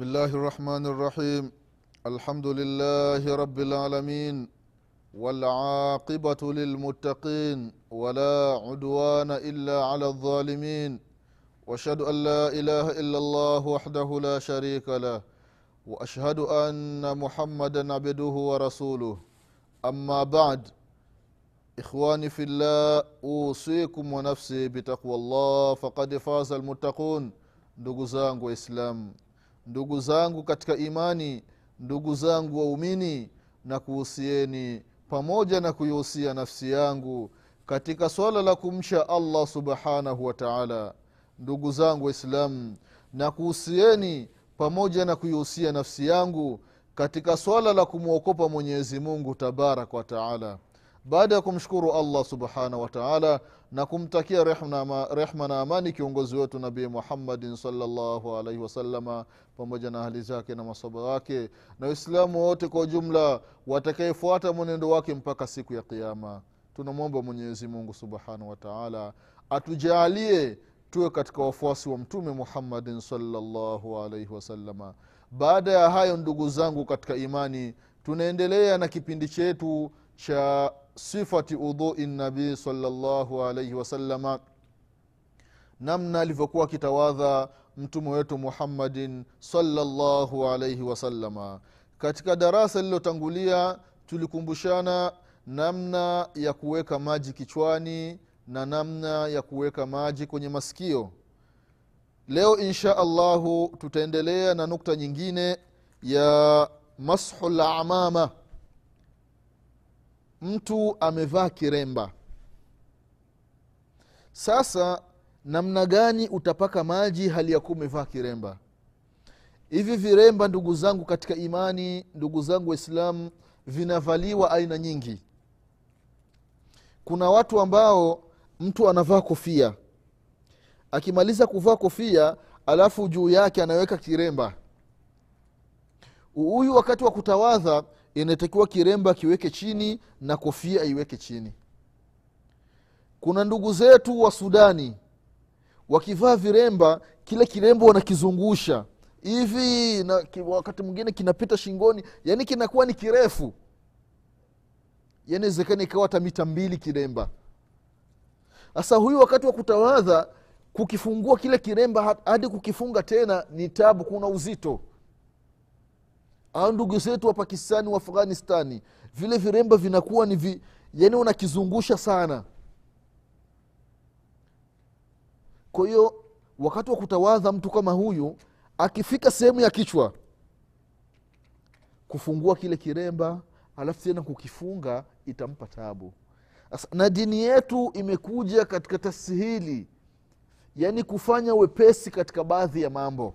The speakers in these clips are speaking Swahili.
بسم الله الرحمن الرحيم. الحمد لله رب العالمين والعاقبة للمتقين ولا عدوان إلا على الظالمين. وأشهد أن لا إله إلا الله وحده لا شريك له. وأشهد أن محمدا عبده ورسوله. أما بعد إخواني في الله أوصيكم ونفسي بتقوى الله فقد فاز المتقون. ndugu waislamu ndugu zangu katika imani ndugu zangu waumini na kuhusieni pamoja na kuihusia nafsi yangu katika swala la kumcha allah subhanahu wa taala. Ndugu zangu waislamu na kuhusieni pamoja na kuihusia nafsi yangu katika swala la kumwokopa mwenyezi mungu tabaraka wa taala baada ya kumshukuru allah subhanahu wataala na kumtakia rehma na, amani kiongozi wetu nabii muhammadin salllahu alaihi wasalama pamoja na ahli zake na masaba wake na waislamu wote kwa ujumla watakayefuata mwenendo wake mpaka siku ya kiama tunamwomba mwenyezi mungu subhanahu wataala atujaalie tuwe katika wafuasi wa mtume muhammadin salllahu alaihi wasalama baada ya hayo ndugu zangu katika imani tunaendelea na kipindi chetu cha sifati udhui nabii salllahu alaihi wasalama namna alivyokuwa akitawadha mtume wetu muhammadin salllahu alaihi wasalama katika darasa lililotangulia tulikumbushana namna ya kuweka maji kichwani na namna ya kuweka maji kwenye masikio. Leo insha allahu tutaendelea na nukta nyingine ya mashu lamama mtu amevaa kiremba. Sasa namna gani utapaka maji hali ya kuwa umevaa kiremba? Hivi viremba ndugu zangu katika imani ndugu zangu waislamu vinavaliwa aina nyingi. Kuna watu ambao mtu anavaa kofia. Akimaliza kuvaa kofia alafu juu yake anaweka kiremba. Huyu wakati wa kutawadha inatakiwa kiremba kiweke chini na kofia iweke chini. Kuna ndugu zetu wa sudani wakivaa viremba kile kiremba wanakizungusha. Hivi na wakati mwingine kinapita shingoni yaani kinakuwa ni kirefu. Yani wezekana ikawa hata mita mbili kiremba. Sasa huyu wakati wa kutawadha kukifungua kile kiremba hadi kukifunga tena ni tabu kuna uzito au ndugu zetu wa pakistani wa afghanistani vile viremba vinakuwa ni vi, yani unakizungusha sana. Kwa hiyo wakati wa kutawadha mtu kama huyu akifika sehemu ya kichwa kufungua kile kiremba alafu tena kukifunga itampa tabu na dini yetu imekuja katika tasihili yaani kufanya wepesi katika baadhi ya mambo.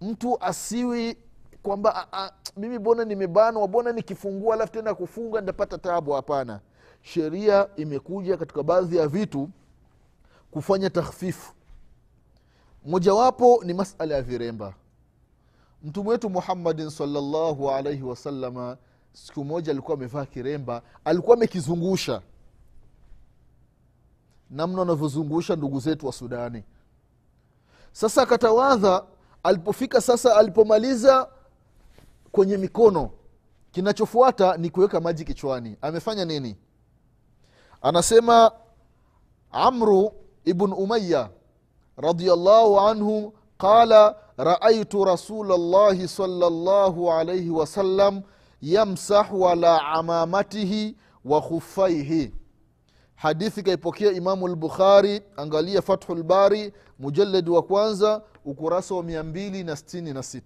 Mtu asiwi kwamba "Ah, ah, mimi bona nimebanwa bona nikifungua alafu tena kufunga nitapata tabu hapana. Sheria imekuja katika baadhi ya vitu kufanya takhfifu mojawapo ni masala ya viremba. Mtume wetu muhammadin salllahu alaihi wasalama siku moja alikuwa amevaa kiremba alikuwa amekizungusha. Namna wanavyozungusha ndugu zetu wa sudani. Sasa akatawadha alipofika sasa alipomaliza kwenye mikono. Kinachofuata ni kuweka maji kichwani. Amefanya nini? Anasema amru ibn umaya radiallahu anhu qala raaitu rasul llahi sal llahu alaihi wasallam yamsahu ala amamatihi wa khufaihi hadithi kaipokea imamu lbukhari angalia fathu lbari mujaladi wa kwanza ukurasa wa 266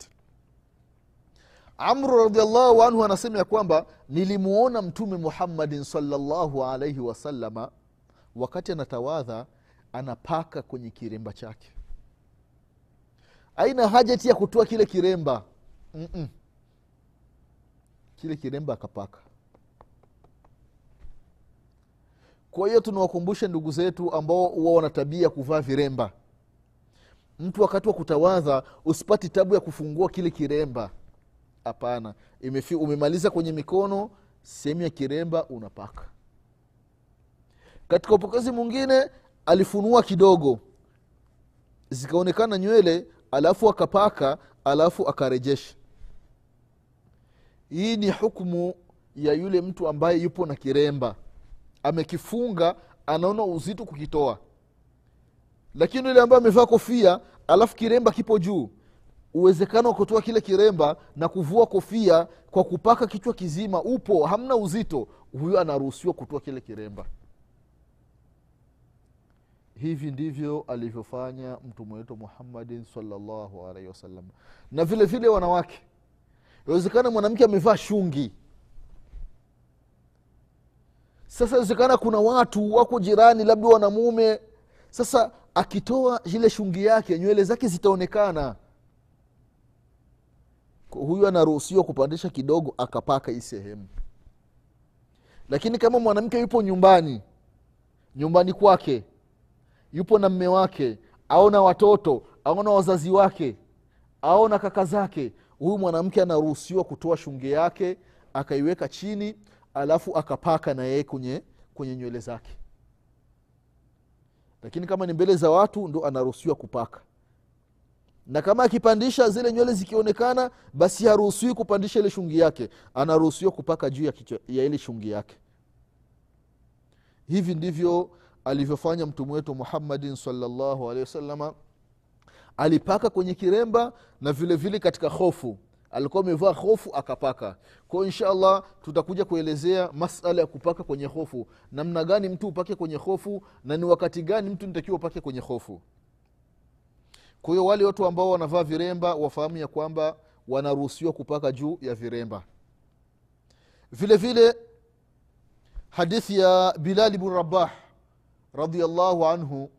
amru radiallahu anhu anasema ya kwamba nilimuona mtume muhammadin salllahu alaihi wasalama wakati anatawadha anapaka kwenye kiremba chake. Aina hajati ya kutoa kile kiremba. Mm-mm. kile kiremba akapaka. Kwa hiyo tunawakumbusha ndugu zetu ambao huwa wana tabia kuvaa viremba. Mtu wakati wa kutawadha usipati tabu ya kufungua kile kiremba hapana. Umemaliza kwenye mikono sehemu ya kiremba unapaka. Katika upokezi mwingine alifunua kidogo. Zikaonekana nywele alafu akapaka alafu akarejesha. Hii ni hukmu ya yule mtu ambaye yupo na kiremba. Amekifunga anaona uzito kukitoa. Lakini yule ambaye amevaa kofia alafu kiremba kipo juu uwezekano wa kutoa kile kiremba na kuvua kofia kwa kupaka kichwa kizima upo hamna uzito huyo anaruhusiwa kutoa kile kiremba. Hivi ndivyo alivyofanya mtume wetu muhammadin salllahu alaihi wasallam. Na vile vile wanawake inawezekana mwanamke amevaa shungi. Sasa inawezekana kuna watu wako jirani labda wanamume. Sasa akitoa ile shungi yake nywele zake zitaonekana huyu anaruhusiwa kupandisha kidogo akapaka hii sehemu. Lakini kama mwanamke yupo nyumbani nyumbani kwake yupo na mme wake au na watoto au na wazazi wake au na kaka zake huyu mwanamke anaruhusiwa kutoa shunge yake akaiweka chini alafu akapaka na yeye kwenye kwenye nywele zake. Lakini kama ni mbele za watu ndo anaruhusiwa kupaka na kama akipandisha zile nywele zikionekana basi haruhusiwi kupandisha ile shungi yake. Anaruhusiwa kupaka juu ya, ya ile shungi yake. Hivi ndivyo alivyofanya mtume wetu muhammadin salllahu alehi wasalama alipaka kwenye kiremba na vile vile katika hofu. Alikuwa amevaa hofu akapaka. Kwao insha allah tutakuja kuelezea masala ya kupaka kwenye hofu. Namna gani mtu upake kwenye hofu na ni wakati gani mtu nitakiwa upake kwenye hofu kwa hiyo wale watu ambao wanavaa viremba wafahamu ya kwamba wanaruhusiwa kupaka juu ya viremba. Vile vile hadithi ya bilali bnu rabah radiallahu anhu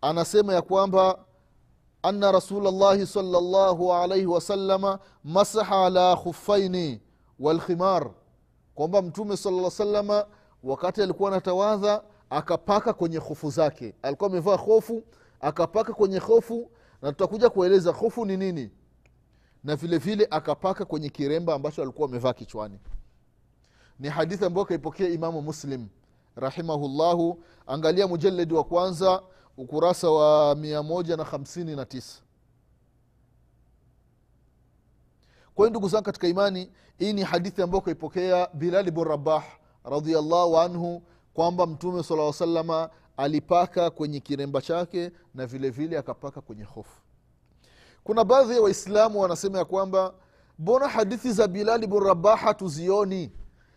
anasema ya kwamba ana rasulllahi llahi sala alaihi wasalama masaha ala khufaini walkhimar kwamba mtume sala salama wakati alikuwa anatawadha akapaka kwenye hofu zake. Alikuwa amevaa hofu akapaka kwenye hofu na tutakuja kueleza hofu ni nini. Na vile vile akapaka kwenye kiremba ambacho alikuwa amevaa kichwani. Ni hadithi ambayo kaipokea imamu muslim rahimahullahu. Angalia mujaledi wa kwanza ukurasa wa mia moja na hamsini na tisa. Kwa hiyo ndugu zangu katika imani hii ni hadithi ambayo kaipokea bilali bn rabah radiallahu anhu kwamba mtume sala salama alipaka kwenye kiremba chake na vile vile akapaka kwenye hofu. Kuna baadhi ya waislamu wanasema ya kwamba mbona hadithi za bilali bn rabaha tuzioni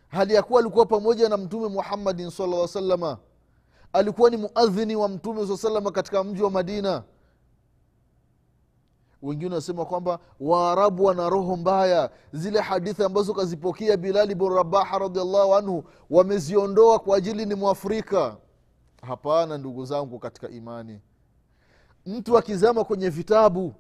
hali ya kuwa alikuwa pamoja na mtume muhammadin salla salama alikuwa ni muadhini wa mtume saa salama katika mji wa madina. Wengine wanasema kwamba waarabu wana roho mbaya. Zile hadithi ambazo kazipokea bilali bn rabaha radiallahu anhu wameziondoa kwa ajili ni mwafrika hapana ndugu zangu katika imani. Mtu akizama kwenye vitabu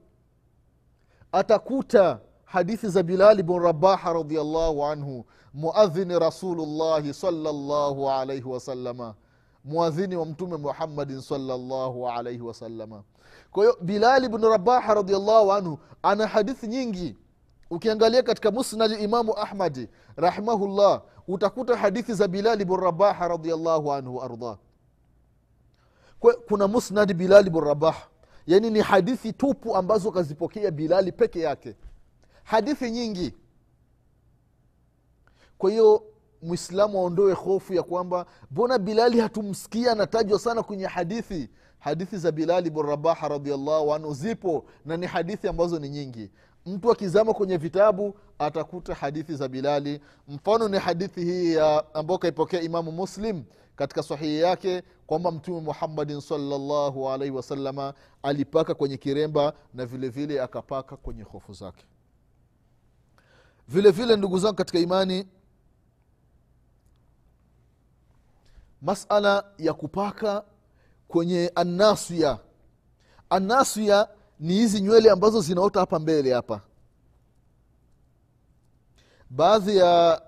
atakuta hadithi za bilali bn rabaha radiallahu anhu muadhini rasulullahi salllahu alaihi wasalama mwadhini wa mtume muhammadin salllahu alaihi wasalama kwa hiyo bilali bnu rabaha radiallahu anhu ana hadithi nyingi. Ukiangalia katika musnadi imamu ahmadi rahimahullah utakuta hadithi za bilali bn rabaha radiallahu anhu waardah kuna musnadi bilali rabaha yani ni hadithi tupu ambazo kazipokea bilali peke yake. Hadithi nyingi. Kwa hiyo mwislamu aondoe hofu ya kwamba mbona bilali hatumsikia anatajwa sana kwenye hadithi. Hadithi za bilali bn rabaha radiallahu anhu zipo na ni hadithi ambazo ni nyingi. Mtu akizama kwenye vitabu atakuta hadithi za bilali mfano ni hadithi hii ya ambayo kaipokea imamu muslim katika sahihi yake kwamba mtume muhammadin salllahu alaihi wasalama alipaka kwenye kiremba na vile vile akapaka kwenye hofu zake. Vile vile ndugu zangu katika imani masala ya kupaka kwenye annasya annasya ni hizi nywele ambazo zinaota hapa mbele hapa. Baadhi ya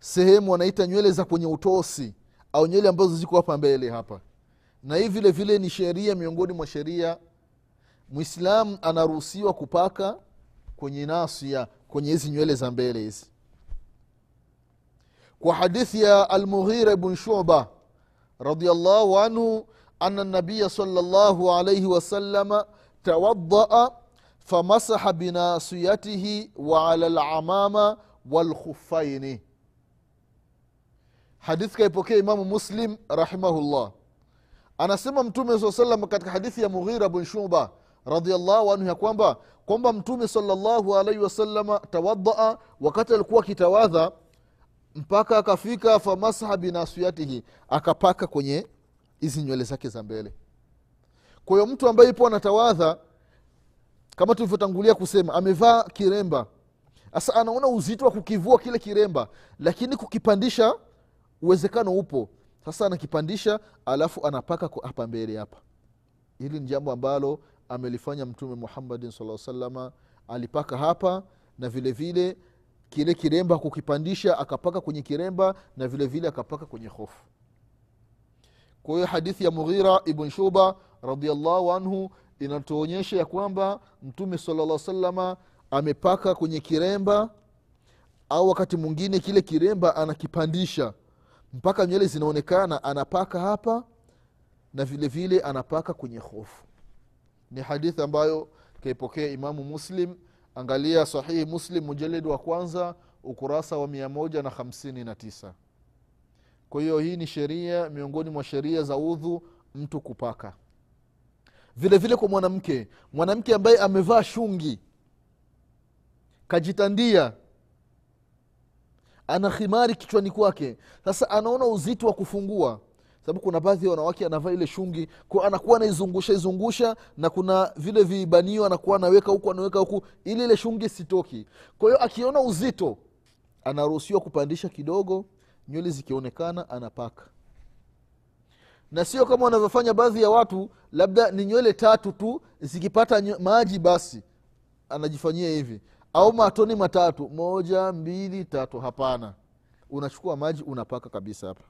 sehemu wanaita nywele za kwenye utosi au nywele ambazo ziko hapa mbele hapa. Na hii vile vile ni sheria miongoni mwa sheria. Mwislamu anaruhusiwa kupaka kwenye nasia kwenye hizi nywele za mbele hizi. Kwa hadithi ya almughira bn shuba radiallahu anhu ana nabiya salllahu alaihi wasalama tawadaa famasaha binasiyatihi waala lamama walkhufaini hadithi kaipokea imamu muslim rahimahullah. Anasema mtume saa salam katika hadithi ya mughira bn shuba radiallahu anhu ya kwamba kwamba mtume salllahu alaihi wasalama tawadaa wakati alikuwa akitawadha mpaka akafika famasaha binasuyatihi akapaka kwenye hizi nywele zake za mbele. Kwa hiyo mtu ambaye ipo anatawadha kama tulivyotangulia kusema amevaa kiremba. Sasa anaona uzito wa kukivua kile kiremba lakini kukipandisha uwezekano upo. Sasa anakipandisha alafu anapaka hapa mbele hapa. Hili ni jambo ambalo amelifanya mtume muhammadin saa salama alipaka hapa na vile vile kile kiremba kukipandisha akapaka kwenye kiremba na vile vile akapaka kwenye hofu. Kwa hiyo hadithi ya mughira ibn shuba radiallahu anhu inatuonyesha ya kwamba mtume salllah salama amepaka kwenye kiremba au wakati mwingine kile kiremba anakipandisha mpaka nywele zinaonekana anapaka hapa na vile vile anapaka kwenye hofu. Ni hadithi ambayo kaipokea imamu muslim. Angalia sahihi muslim mujaledi wa kwanza ukurasa wa mia moja na hamsini na tisa. Kwa hiyo hii ni sheria miongoni mwa sheria za udhu mtu kupaka. Vile vile kwa mwanamke. Mwanamke ambaye amevaa shungi kajitandia ana khimari kichwani kwake. Sasa anaona uzito wa kufungua. Sababu kuna baadhi ya wanawake anavaa ile shungi kwa anakuwa anaizungusha izungusha na kuna vile vibanio anakuwa anaweka huku anaweka huku ili ile shungi sitoki kwa hiyo akiona uzito anaruhusiwa kupandisha kidogo nywele zikionekana anapaka. Na sio kama wanavyofanya baadhi ya watu labda ni nywele tatu tu zikipata maji basi anajifanyia hivi au matoni matatu. Moja mbili tatu. Hapana. Unachukua maji unapaka kabisa hapa.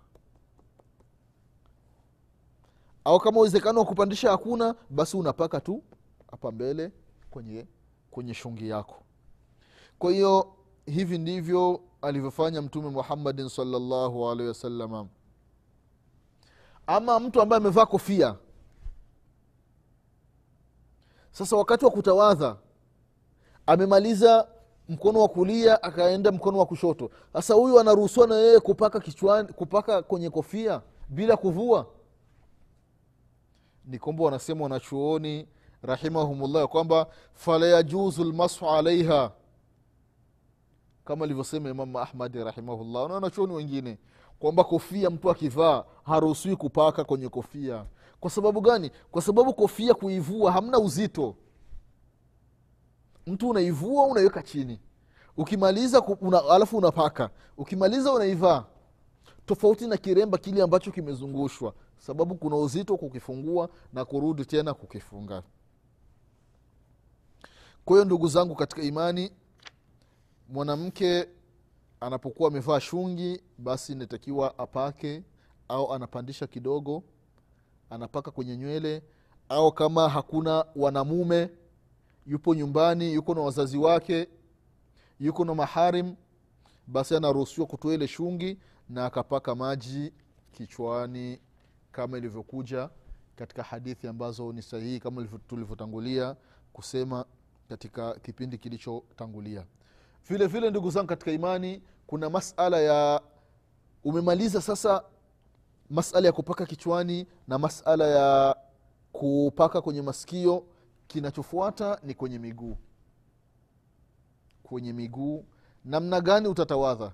Au kama uwezekano wa kupandisha hakuna basi unapaka tu hapa mbele kwenye kwenye shungi yako. Kwa hiyo hivi ndivyo alivyofanya mtume muhammadin salllahu alaihi wasalama ama mtu ambaye amevaa kofia. Sasa wakati wa kutawadha amemaliza mkono wa kulia akaenda mkono wa kushoto. Sasa huyu anaruhusiwa na yeye kupaka kichwani kupaka kwenye kofia bila kuvua? Ni kwamba wanasema wanachuoni rahimahumullah kwamba fala yajuzu lmashu alaiha kama alivyosema imamu ahmadi rahimahullah. Na wanachuoni wengine kwamba kofia mtu akivaa haruhusiwi kupaka kwenye kofia. Kwa sababu gani? Kwa sababu kofia kuivua hamna uzito mtu unaivua unaiweka chini. Ukimaliza una, alafu unapaka. Ukimaliza unaivaa. Tofauti na kiremba kile ambacho kimezungushwa. Sababu kuna uzito kukifungua na kurudi tena kukifunga. Kwa hiyo ndugu zangu katika imani mwanamke anapokuwa amevaa shungi basi inatakiwa apake au anapandisha kidogo anapaka kwenye nywele au kama hakuna wanamume yupo nyumbani yuko na wazazi wake yuko na maharim basi anaruhusiwa kutoa ile shungi na akapaka maji kichwani kama ilivyokuja katika hadithi ambazo ni sahihi kama tulivyotangulia kusema katika kipindi kilichotangulia. Vile vile ndugu zangu katika imani kuna masala ya umemaliza sasa masala ya kupaka kichwani na masala ya kupaka kwenye masikio kinachofuata ni kwenye miguu. Kwenye miguu. Namna gani utatawadha?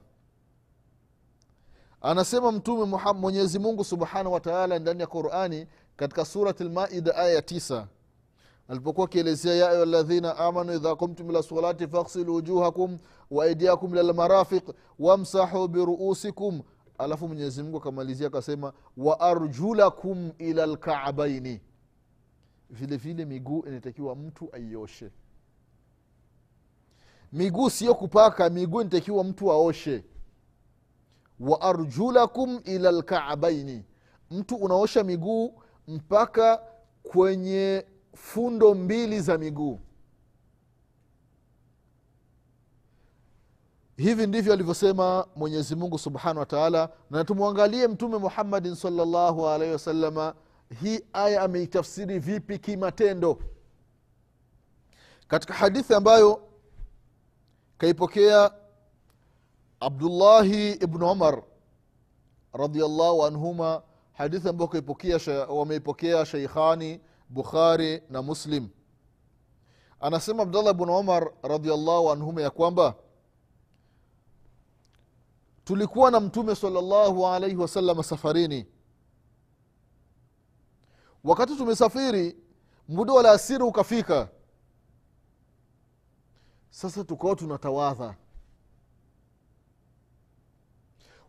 Anasema mtume mwenyezi mungu subhanahu wataala ndani ya qurani katika surat lmaida aya ya tisa alipokuwa akielezea ya ayuha ladhina amanu idha kumtum ila salati faghsilu wujuhakum waaidiakum ila lmarafiq wamsahu biruusikum alafu mwenyezi mungu akamalizia akasema wa arjulakum ila lkaabaini vile vile miguu inatakiwa mtu aioshe. Miguu sio kupaka miguu inatakiwa mtu aoshe. Wa arjulakum ila lkaabaini mtu unaosha miguu mpaka kwenye fundo mbili za miguu. Hivi ndivyo alivyosema mwenyezi mungu subhanahu wa taala na tumwangalie mtume muhammadin salllahu alaihi wasalama hii aya ameitafsiri vipi kimatendo? Katika hadithi ambayo kaipokea abdullahi ibnu umar radiallahu anhuma hadithi ambayo wameipokea sheikhani bukhari na muslim. Anasema abdullah bnu umar radiallahu anhuma ya kwamba tulikuwa na mtume salllahu alaihi wasalama safarini wakati tumesafiri muda wa laasiri ukafika. Sasa tukawa tunatawadha.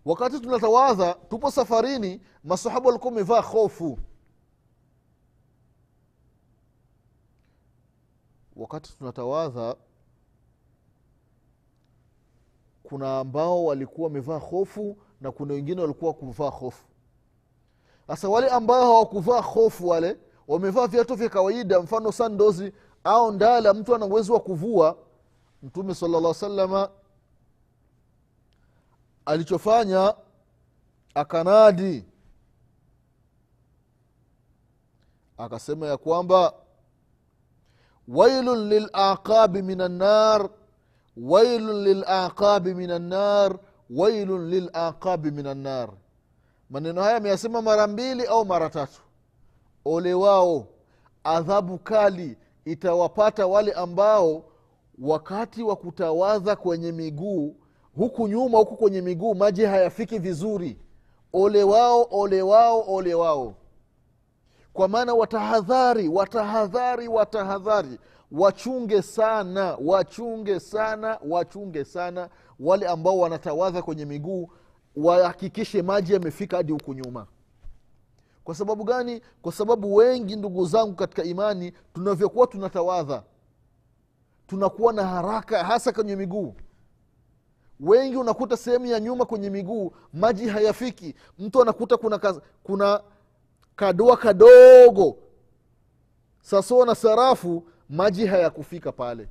Wakati tunatawadha tupo safarini masahaba walikuwa wamevaa hofu. Wakati tunatawadha kuna ambao walikuwa wamevaa hofu na kuna wengine walikuwa kuvaa hofu sasa wale ambao hawakuvaa hofu wale wamevaa viatu vya kawaida mfano sandozi au ndala mtu ana uwezo wa kuvua. Mtume sala salama alichofanya akanadi. Akasema ya kwamba wailun lilaqabi min annar wailun lilaqabi min annar wailun lilaqabi min annar maneno haya ameyasema mara mbili au mara tatu. Ole wao adhabu kali itawapata wale ambao wakati wa kutawadha kwenye miguu huku nyuma huku kwenye miguu maji hayafiki vizuri. Ole wao ole wao ole wao. Kwa maana watahadhari watahadhari watahadhari. Wachunge sana wachunge sana wachunge sana wale ambao wanatawadha kwenye miguu wahakikishe maji yamefika hadi huku nyuma. Kwa sababu gani? Kwa sababu wengi ndugu zangu katika imani tunavyokuwa tunatawadha tunakuwa na haraka hasa kwenye miguu. Wengi unakuta sehemu ya nyuma kwenye miguu maji hayafiki. Mtu anakuta kuna, kuna kadoa kadogo. Sasoa na sarafu maji hayakufika pale.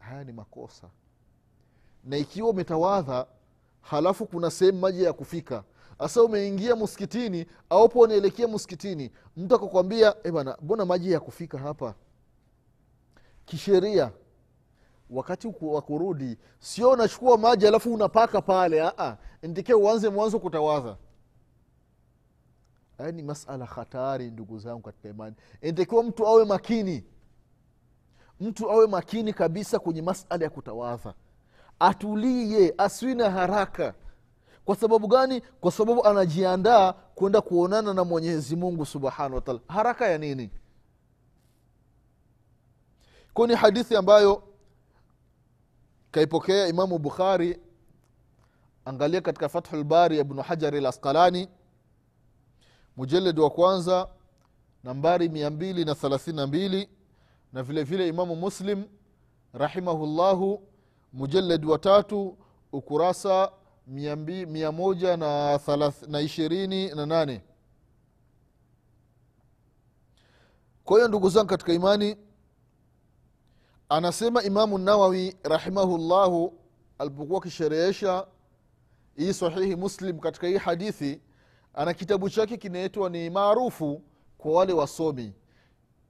Haya ni makosa. Na ikiwa umetawadha halafu kuna sehemu maji ya kufika. Hasa umeingia msikitini aupo unaelekea msikitini mtu akakwambia e bana mbona maji ya kufika hapa? Kisheria wakati wa kurudi sio unachukua maji alafu unapaka pale ndike uanze mwanzo kutawadha haya ni masala hatari ndugu zangu katika imani. Inatakiwa mtu awe makini. Mtu awe makini kabisa kwenye masala ya kutawadha atulie aswina haraka. Kwa sababu gani? Kwa sababu anajiandaa kwenda kuonana na mwenyezi mungu subhanahu wataala haraka ya nini? Ko ni hadithi ambayo kaipokea imamu bukhari angalia katika fathu lbari ya bnu hajari l asqalani mujaledi wa kwanza nambari mia mbili na thelathini na mbili na vile vile imamu muslim rahimahullahu mujaledi wa tatu ukurasa mia, moja na, na ishirini na nane. Kwa hiyo ndugu zangu katika imani anasema imamu nawawi rahimahullahu alipokuwa akisherehesha hii sahihi muslim katika hii hadithi ana kitabu chake kinaitwa ni maarufu kwa wale wasomi.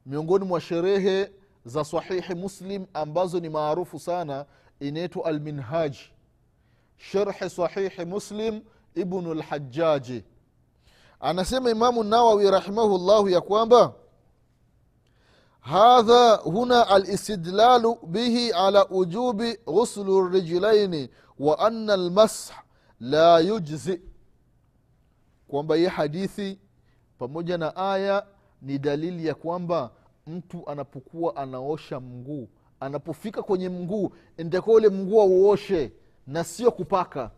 Miongoni mwa sherehe za sahihi muslim ambazo ni maarufu sana inaitwa alminhaj. Sharhi sahihi muslim ibnu lhajaji anasema imamu nawawi rahimahullahu ya kwamba hadha huna alistidlalu bihi ala ujubi ghuslu rijlaini wa ana almash la yujzi. Kwamba hii hadithi pamoja na aya ni dalili ya kwamba mtu anapokuwa anaosha mguu anapofika kwenye mguu ntakuwa ule mguu auoshe na sio kupaka.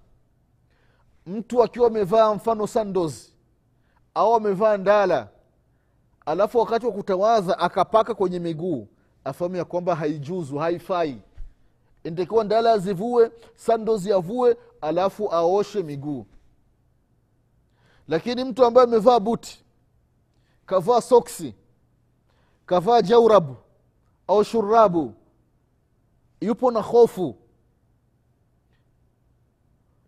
Mtu akiwa amevaa mfano sandos au amevaa ndala alafu wakati wa kutawadha akapaka kwenye miguu afahamu ya kwamba haijuzu haifai. Intakiwa ndala azivue sandozi avue alafu aoshe miguu. Lakini mtu ambaye amevaa buti kavaa soksi kavaa jaurabu au shurabu yupo na hofu.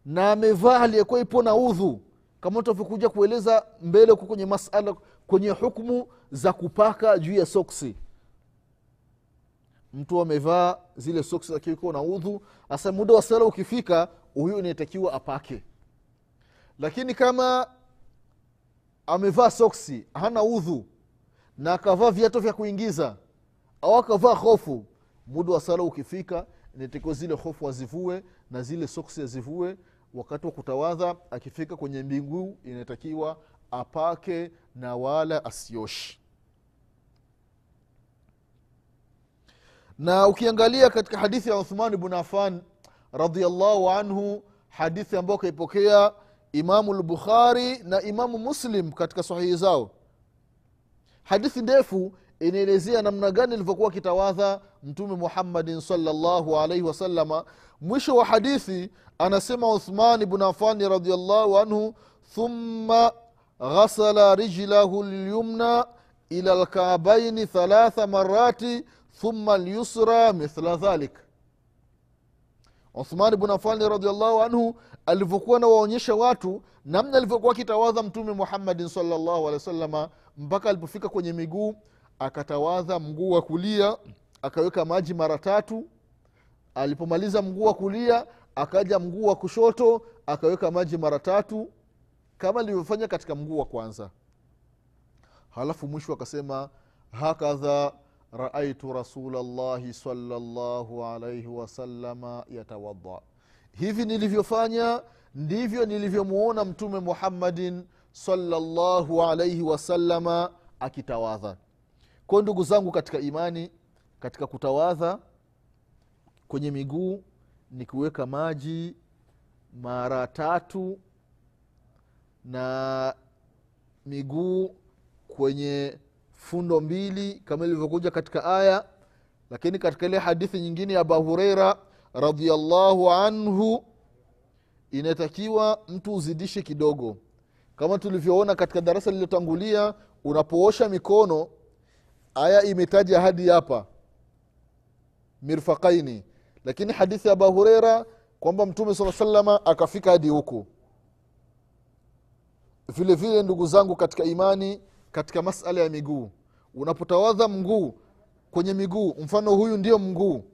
Na amevaa aliyekuwa ipo na udhu. Kama tutavyokuja kueleza mbele huko kwenye masala kwenye hukmu za kupaka juu ya soksi. Mtu amevaa zile soksi akiwa na udhu. Hasa muda wa sala ukifika huyu inatakiwa apake. Lakini kama amevaa soksi hana udhu na akavaa viato vya kuingiza au akavaa hofu muda wa sala ukifika inatakiwa zile hofu azivue na zile soksi azivue. Wakati wa kutawadha akifika kwenye mbingu inatakiwa apake na wala asioshi. Na ukiangalia katika hadithi ya uthman bnu afan radiallahu anhu hadithi ambayo akaipokea imamu lbukhari na imamu muslim katika sahihi zao. Hadithi ndefu inaelezea namna gani ilivyokuwa akitawadha mtume muhammadin salllahu alaihi wasalama mwisho wa hadithi anasema uthman bnu afani radiallahu anhu thumma ghasala rijlahu lyumna ila lkabaini thalatha marati thumma lyusra mithla dhalik. Uthman bnu afani radiallahu anhu alivyokuwa nawaonyesha watu namna alivyokuwa akitawadha mtume muhammadin salllahu alehi wasalama mpaka alipofika kwenye miguu akatawadha mguu wa kulia akaweka maji mara tatu. Alipomaliza mguu wa kulia akaja mguu wa kushoto akaweka maji mara tatu kama alivyofanya katika mguu wa kwanza. Halafu mwisho akasema hakadha raaitu rasulllahi salllahu alaihi wasalama yatawadha. Hivi nilivyofanya ndivyo nilivyomwona mtume muhammadin salllahu alaihi wasalama akitawadha kwayo ndugu zangu katika imani katika kutawadha kwenye miguu ni kuweka maji mara tatu na miguu kwenye fundo mbili kama ilivyokuja katika aya. Lakini katika ile hadithi nyingine ya abu hureira radiallahu anhu inatakiwa mtu uzidishe kidogo. Kama tulivyoona katika darasa lililotangulia unapoosha mikono aya imetaja hadi hapa. Mirfaqaini. Lakini hadithi ya abu hureira kwamba mtume saa salama akafika hadi huku. Vile vile ndugu zangu katika imani katika masala ya miguu. Unapotawadha mguu kwenye miguu mfano huyu ndio mguu.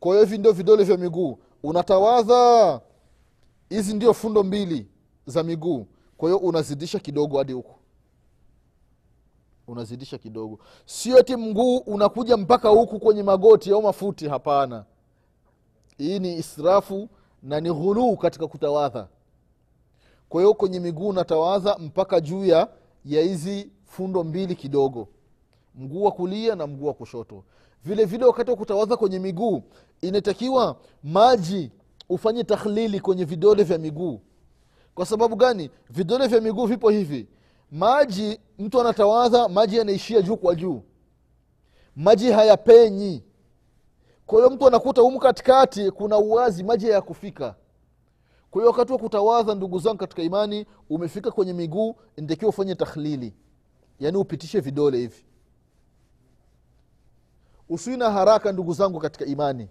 Kwa hiyo hivi ndio vidole vya miguu. Unatawadha. Hizi ndio fundo mbili za miguu. Kwa hiyo unazidisha kidogo hadi huku unazidisha kidogo. Sio ti mguu unakuja mpaka huku kwenye magoti au mafuti hapana. Hii ni israfu na ni ghuluu katika kutawadha. Kwa hiyo kwenye miguu unatawadha mpaka juu ya hizi fundo mbili kidogo. Mguu wa kulia na mguu wa kushoto. Vile vile wakati wa kutawadha kwenye miguu inatakiwa maji ufanye takhlili kwenye vidole vya miguu. Kwa sababu gani? Vidole vya miguu vipo hivi maji mtu anatawadha maji yanaishia juu kwa juu. Maji hayapenyi. Kwa hiyo mtu anakuta humu katikati kuna uwazi maji hayakufika. Kwa hiyo wakati wa kutawadha ndugu zangu katika imani umefika kwenye miguu ntakiwa ufanye takhlili. Yaani upitishe vidole hivi. Usii na haraka ndugu zangu katika imani.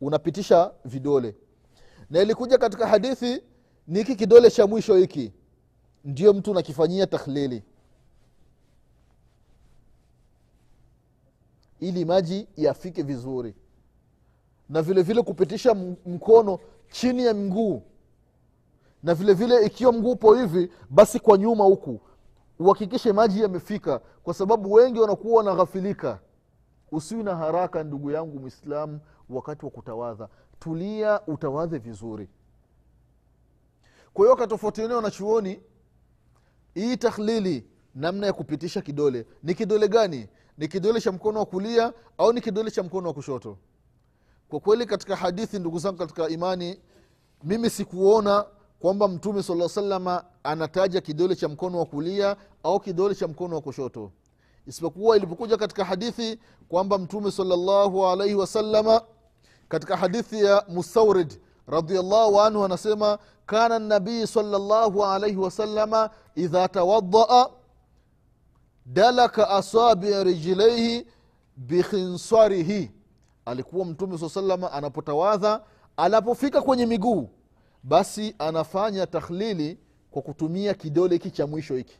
Unapitisha vidole. Na ilikuja katika hadithi ni hiki kidole cha mwisho hiki ndio mtu unakifanyia takhlili. Ili maji yafike vizuri. Na vile vile kupitisha mkono chini ya mguu. Na vile vile ikiwa mguu upo hivi basi kwa nyuma huku. Uhakikishe maji yamefika kwa sababu wengi wanakuwa wanaghafilika. Usiwi na haraka ndugu yangu mwislamu wakati wa kutawadha. Tulia utawadhe vizuri. Kwa hiyo wakatofautiana wanachuoni hii takhlili namna ya kupitisha kidole ni kidole gani? Ni kidole cha mkono wa kulia au ni kidole cha mkono wa kushoto? Kwa kweli katika hadithi ndugu zangu katika imani mimi sikuona kwamba mtume sala salama anataja kidole cha mkono wa kulia au kidole cha mkono wa kushoto. Isipokuwa ilipokuja katika hadithi kwamba mtume salllahu alaihi wasalama katika hadithi ya mustaurid radiallahu anhu anasema kana nabii salllahu alaihi wasalama idha tawadaa dalaka asabi rijlaihi bikhinsarihi alikuwa mtume saa salama anapotawadha anapofika kwenye miguu basi anafanya takhlili kwa kutumia kidole hiki cha mwisho hiki.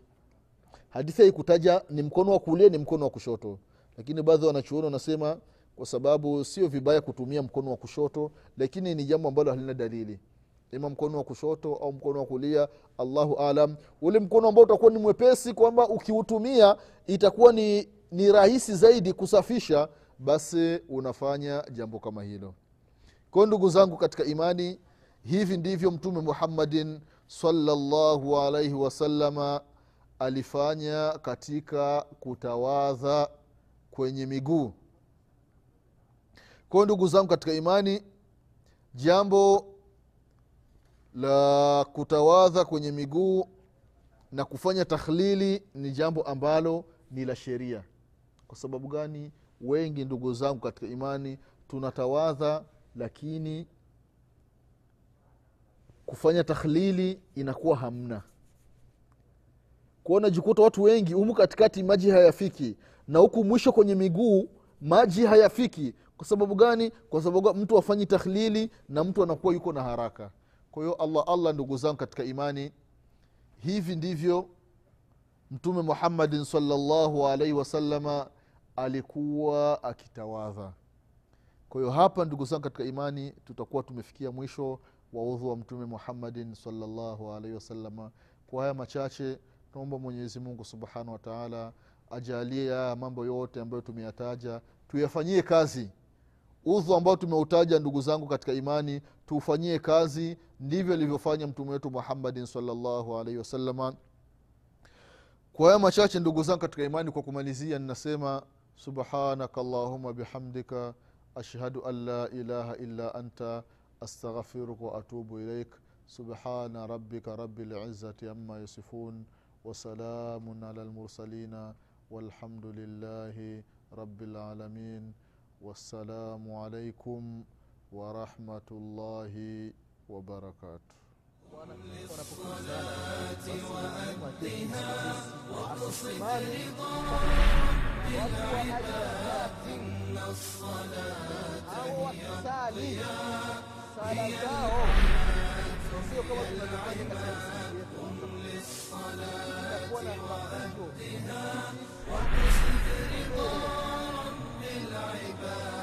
Hadithi haikutaja ni mkono wa kulia ni mkono wa kushoto. Lakini baadhi wanachuoni wanasema kwa sababu sio vibaya kutumia mkono wa kushoto lakini ni jambo ambalo halina dalili. Ima mkono wa kushoto au mkono wa kulia allahu alam. Ule mkono ambao utakuwa ni mwepesi kwamba ukiutumia itakuwa ni, ni rahisi zaidi kusafisha basi unafanya jambo kama hilo. Kwayo ndugu zangu katika imani hivi ndivyo mtume muhammadin salllahu alaihi wasalama alifanya katika kutawadha kwenye miguu kwayo ndugu zangu katika imani jambo la kutawadha kwenye miguu na kufanya takhlili ni jambo ambalo ni la sheria. Kwa sababu gani? Wengi ndugu zangu katika imani tunatawadha lakini kufanya takhlili inakuwa hamna. Kwao najikuta watu wengi humu katikati maji hayafiki na huku mwisho kwenye miguu maji hayafiki kwa sababu gani? Kwa sababu mtu afanyi tahlili na mtu anakuwa yuko na haraka. Kwa hiyo allah allah ndugu zangu katika imani hivi ndivyo mtume muhammadin salllahu alaihi wasalama alikuwa akitawadha. Kwa hiyo hapa ndugu zangu katika imani tutakuwa tumefikia mwisho wa udhu wa mtume muhammadin salllahu alaihi wasalama kwa haya machache tunaomba mwenyezi mungu subhanahu wataala ajalie haya mambo yote ambayo tumeyataja tuyafanyie kazi udhu ambao tumeutaja ndugu zangu katika imani tuufanyie kazi. Ndivyo alivyofanya mtume wetu muhammadin salllahu alaihi wasalama kwa haya machache ndugu zangu katika imani kwa kumalizia ninasema subhanaka allahuma bihamdika ashhadu an la ilaha illa anta astaghfiruka waatubu ilaik subhana rabika rabi lizati ama yasifun wasalamun ala lmursalina walhamdu lillahi rabi lalamin wassalamu alaikum warahmatullahi wabarakatuh au wakisali sala zao sio kama tunavyofanya katika misikiti yetu inakuwa na mafunzo العباد